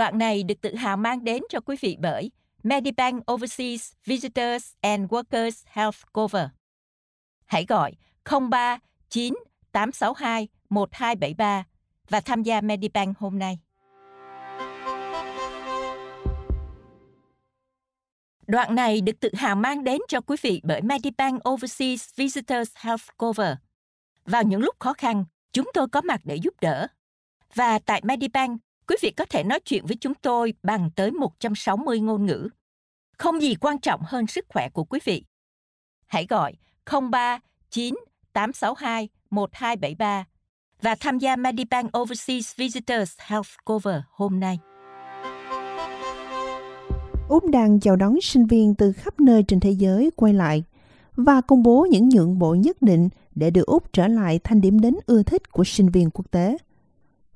Đoạn này được tự hào mang đến cho quý vị bởi Medibank Overseas Visitors and Workers Health Cover. Hãy gọi 03 9 862 1273 và tham gia Medibank hôm nay. Đoạn này được tự hào mang đến cho quý vị bởi Medibank Overseas Visitors Health Cover. Vào những lúc khó khăn, chúng tôi có mặt để giúp đỡ. Và tại Medibank, quý vị có thể nói chuyện với chúng tôi bằng tới 160 ngôn ngữ. Không gì quan trọng hơn sức khỏe của quý vị. Hãy gọi 03 9 862 1273 và tham gia Medibank Overseas Visitors Health Cover hôm nay. Úc đang chào đón sinh viên từ khắp nơi trên thế giới quay lại và công bố những nhượng bộ nhất định để đưa Úc trở lại thành điểm đến ưa thích của sinh viên quốc tế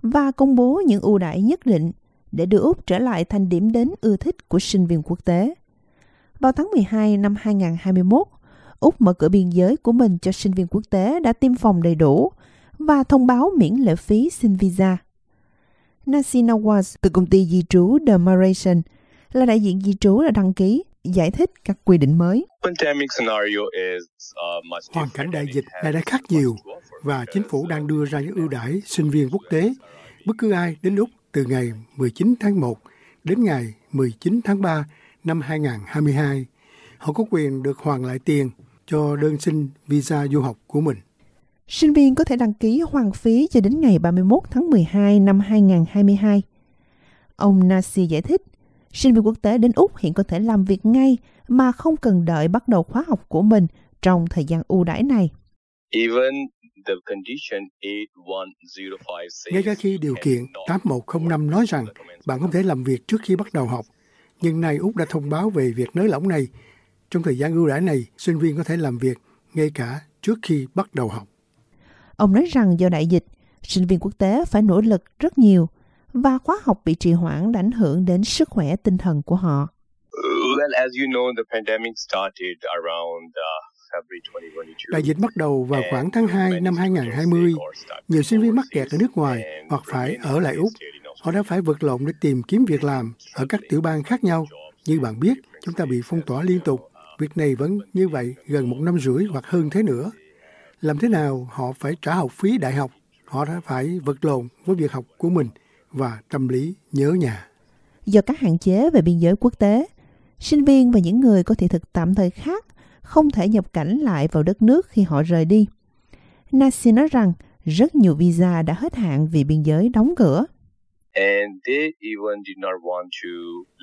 và công bố những ưu đãi nhất định để đưa Úc trở lại thành điểm đến ưa thích của sinh viên quốc tế. Vào tháng 12 năm 2021, Úc mở cửa biên giới của mình cho sinh viên quốc tế đã tiêm phòng đầy đủ và thông báo miễn lệ phí xin visa. Nancy Nawaz từ công ty di trú The Migration là đại diện di trú đã đăng ký giải thích các quy định mới. Hoàn cảnh đại dịch này đã khác nhiều và chính phủ đang đưa ra những ưu đãi sinh viên quốc tế. Bất cứ ai đến Úc từ ngày 19 tháng 1 đến ngày 19 tháng 3 năm 2022, họ có quyền được hoàn lại tiền cho đơn xin visa du học của mình. Sinh viên có thể đăng ký hoàn phí cho đến ngày 31 tháng 12 năm 2022. Ông Nasi giải thích, sinh viên quốc tế đến Úc hiện có thể làm việc ngay mà không cần đợi bắt đầu khóa học của mình trong thời gian ưu đãi này. Ngay cả khi điều kiện 8105 nói rằng bạn không thể làm việc trước khi bắt đầu học, nhưng nay Úc đã thông báo về việc nới lỏng này. Trong thời gian ưu đãi này, sinh viên có thể làm việc ngay cả trước khi bắt đầu học. Ông nói rằng do đại dịch, sinh viên quốc tế phải nỗ lực rất nhiều và khóa học bị trì hoãn đã ảnh hưởng đến sức khỏe tinh thần của họ. Đại dịch bắt đầu vào khoảng tháng 2 năm 2020. Nhiều sinh viên mắc kẹt ở nước ngoài hoặc phải ở lại Úc. Họ đã phải vật lộn để tìm kiếm việc làm ở các tiểu bang khác nhau. Như bạn biết, chúng ta bị phong tỏa liên tục. Việc này vẫn như vậy gần một năm rưỡi hoặc hơn thế nữa. Làm thế nào họ phải trả học phí đại học? Họ đã phải vật lộn với việc học của mình và tâm lý nhớ nhà. Do các hạn chế về biên giới quốc tế, sinh viên và những người có thị thực tạm thời khác không thể nhập cảnh lại vào đất nước khi họ rời đi. Nasi nói rằng rất nhiều visa đã hết hạn vì biên giới đóng cửa.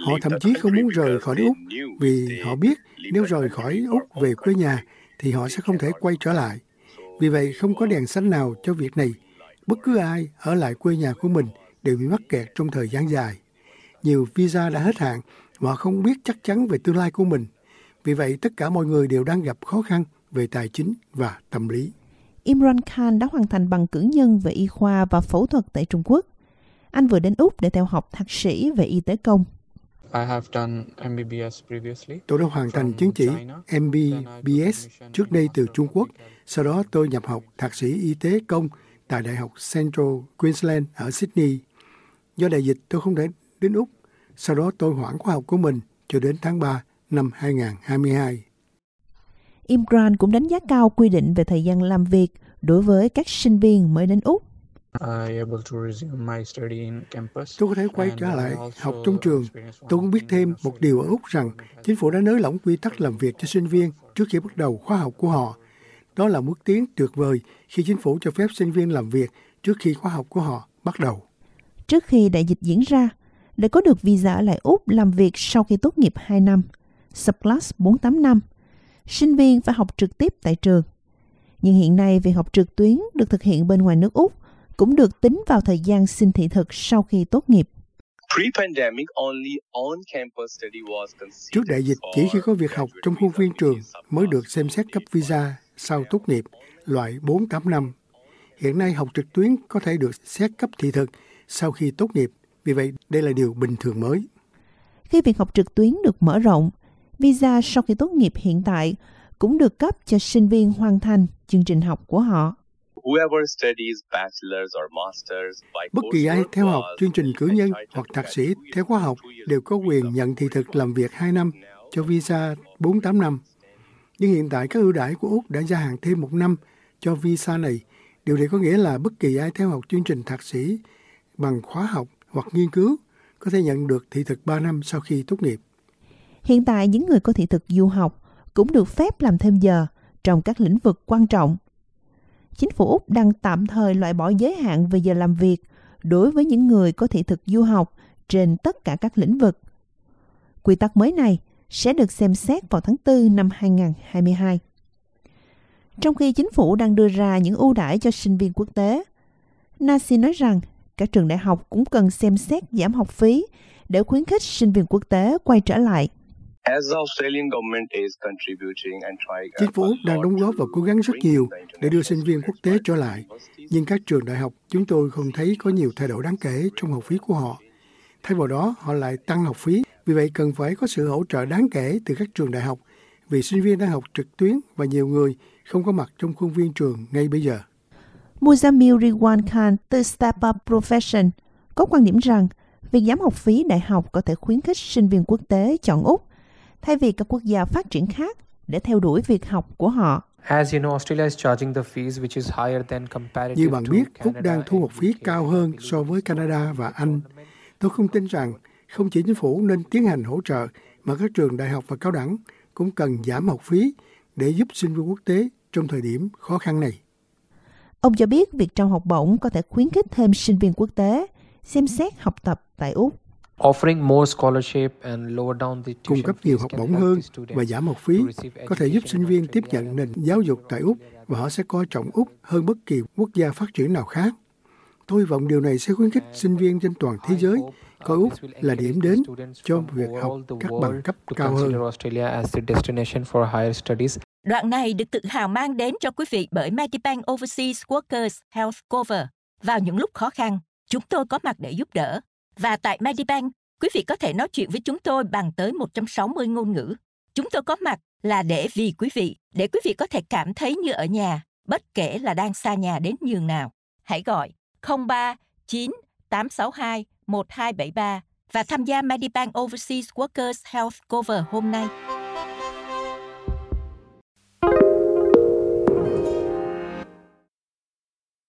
Họ thậm chí không muốn rời khỏi Úc vì họ biết nếu rời khỏi Úc về quê nhà thì họ sẽ không thể quay trở lại. Vì vậy không có đèn xanh nào cho việc này. Bất cứ ai ở lại quê nhà của mình đều bị mắc kẹt trong thời gian dài. Nhiều visa đã hết hạn và không biết chắc chắn về tương lai của mình. Vì vậy, tất cả mọi người đều đang gặp khó khăn về tài chính và tâm lý. Imran Khan đã hoàn thành bằng cử nhân về y khoa và phẫu thuật tại Trung Quốc. Anh vừa đến Úc để theo học thạc sĩ về y tế công. Tôi đã hoàn thành chứng chỉ MBBS trước đây từ Trung Quốc. Sau đó tôi nhập học thạc sĩ y tế công tại Đại học Central Queensland ở Sydney. Do đại dịch tôi không thể đến Úc. Sau đó tôi hoãn khóa học của mình cho đến tháng 3 năm 2022. Imran cũng đánh giá cao quy định về thời gian làm việc đối với các sinh viên mới đến Úc. Tôi có thể quay trở lại học trong trường. Tôi cũng biết thêm một điều ở Úc rằng chính phủ đã nới lỏng quy tắc làm việc cho sinh viên trước khi bắt đầu khóa học của họ. Đó là bước tiến tuyệt vời khi chính phủ cho phép sinh viên làm việc trước khi khóa học của họ bắt đầu. Trước khi đại dịch diễn ra, để có được visa ở lại Úc làm việc sau khi tốt nghiệp 2 năm, subclass 48 năm, sinh viên phải học trực tiếp tại trường. Nhưng hiện nay việc học trực tuyến được thực hiện bên ngoài nước Úc cũng được tính vào thời gian xin thị thực sau khi tốt nghiệp. Trước đại dịch, chỉ khi có việc học trong khuôn viên trường mới được xem xét cấp visa sau tốt nghiệp, loại 4-8 năm. Hiện nay học trực tuyến có thể được xét cấp thị thực sau khi tốt nghiệp, vì vậy đây là điều bình thường mới. Khi việc học trực tuyến được mở rộng, visa sau khi tốt nghiệp hiện tại cũng được cấp cho sinh viên hoàn thành chương trình học của họ. Bất kỳ ai theo học chương trình cử nhân hoặc thạc sĩ theo khóa học đều có quyền nhận thị thực làm việc 2 năm cho visa 48 năm. Nhưng hiện tại các ưu đãi của Úc đã gia hạn thêm một năm cho visa này. Điều này có nghĩa là bất kỳ ai theo học chương trình thạc sĩ bằng khóa học hoặc nghiên cứu có thể nhận được thị thực 3 năm sau khi tốt nghiệp. Hiện tại những người có thị thực du học cũng được phép làm thêm giờ trong các lĩnh vực quan trọng. Chính phủ Úc đang tạm thời loại bỏ giới hạn về giờ làm việc đối với những người có thị thực du học trên tất cả các lĩnh vực. Quy tắc mới này sẽ được xem xét vào tháng 4 năm 2022. Trong khi chính phủ đang đưa ra những ưu đãi cho sinh viên quốc tế, Nasi nói rằng các trường đại học cũng cần xem xét giảm học phí để khuyến khích sinh viên quốc tế quay trở lại. Chính phủ đang đóng góp và cố gắng rất nhiều để đưa sinh viên quốc tế trở lại, nhưng các trường đại học chúng tôi không thấy có nhiều thay đổi đáng kể trong học phí của họ. Thay vào đó, họ lại tăng học phí, vì vậy cần phải có sự hỗ trợ đáng kể từ các trường đại học, vì sinh viên đang học trực tuyến và nhiều người không có mặt trong khuôn viên trường ngay bây giờ. Muzamil Riwan Khan từ Step Up Profession có quan điểm rằng việc giảm học phí đại học có thể khuyến khích sinh viên quốc tế chọn Úc thay vì các quốc gia phát triển khác để theo đuổi việc học của họ. Như bạn biết, Úc đang thu học phí cao hơn so với Canada và Anh. Tôi không tin rằng không chỉ chính phủ nên tiến hành hỗ trợ, mà các trường đại học và cao đẳng cũng cần giảm học phí để giúp sinh viên quốc tế trong thời điểm khó khăn này. Ông cho biết việc trao học bổng có thể khuyến khích thêm sinh viên quốc tế xem xét học tập tại Úc. Cung cấp nhiều học bổng hơn và giảm học phí có thể giúp sinh viên tiếp nhận nền giáo dục tại Úc và họ sẽ coi trọng Úc hơn bất kỳ quốc gia phát triển nào khác. Tôi hy vọng điều này sẽ khuyến khích sinh viên trên toàn thế giới coi Úc là điểm đến cho việc học các bằng cấp cao hơn. Đoạn này được tự hào mang đến cho quý vị bởi Medibank Overseas Workers Health Cover. Vào những lúc khó khăn, chúng tôi có mặt để giúp đỡ. Và tại Medibank, quý vị có thể nói chuyện với chúng tôi bằng tới 160 ngôn ngữ. Chúng tôi có mặt là để vì quý vị, để quý vị có thể cảm thấy như ở nhà, bất kể là đang xa nhà đến nhường nào. Hãy gọi 03 9 862 1273 và tham gia Medibank Overseas Workers Health Cover hôm nay.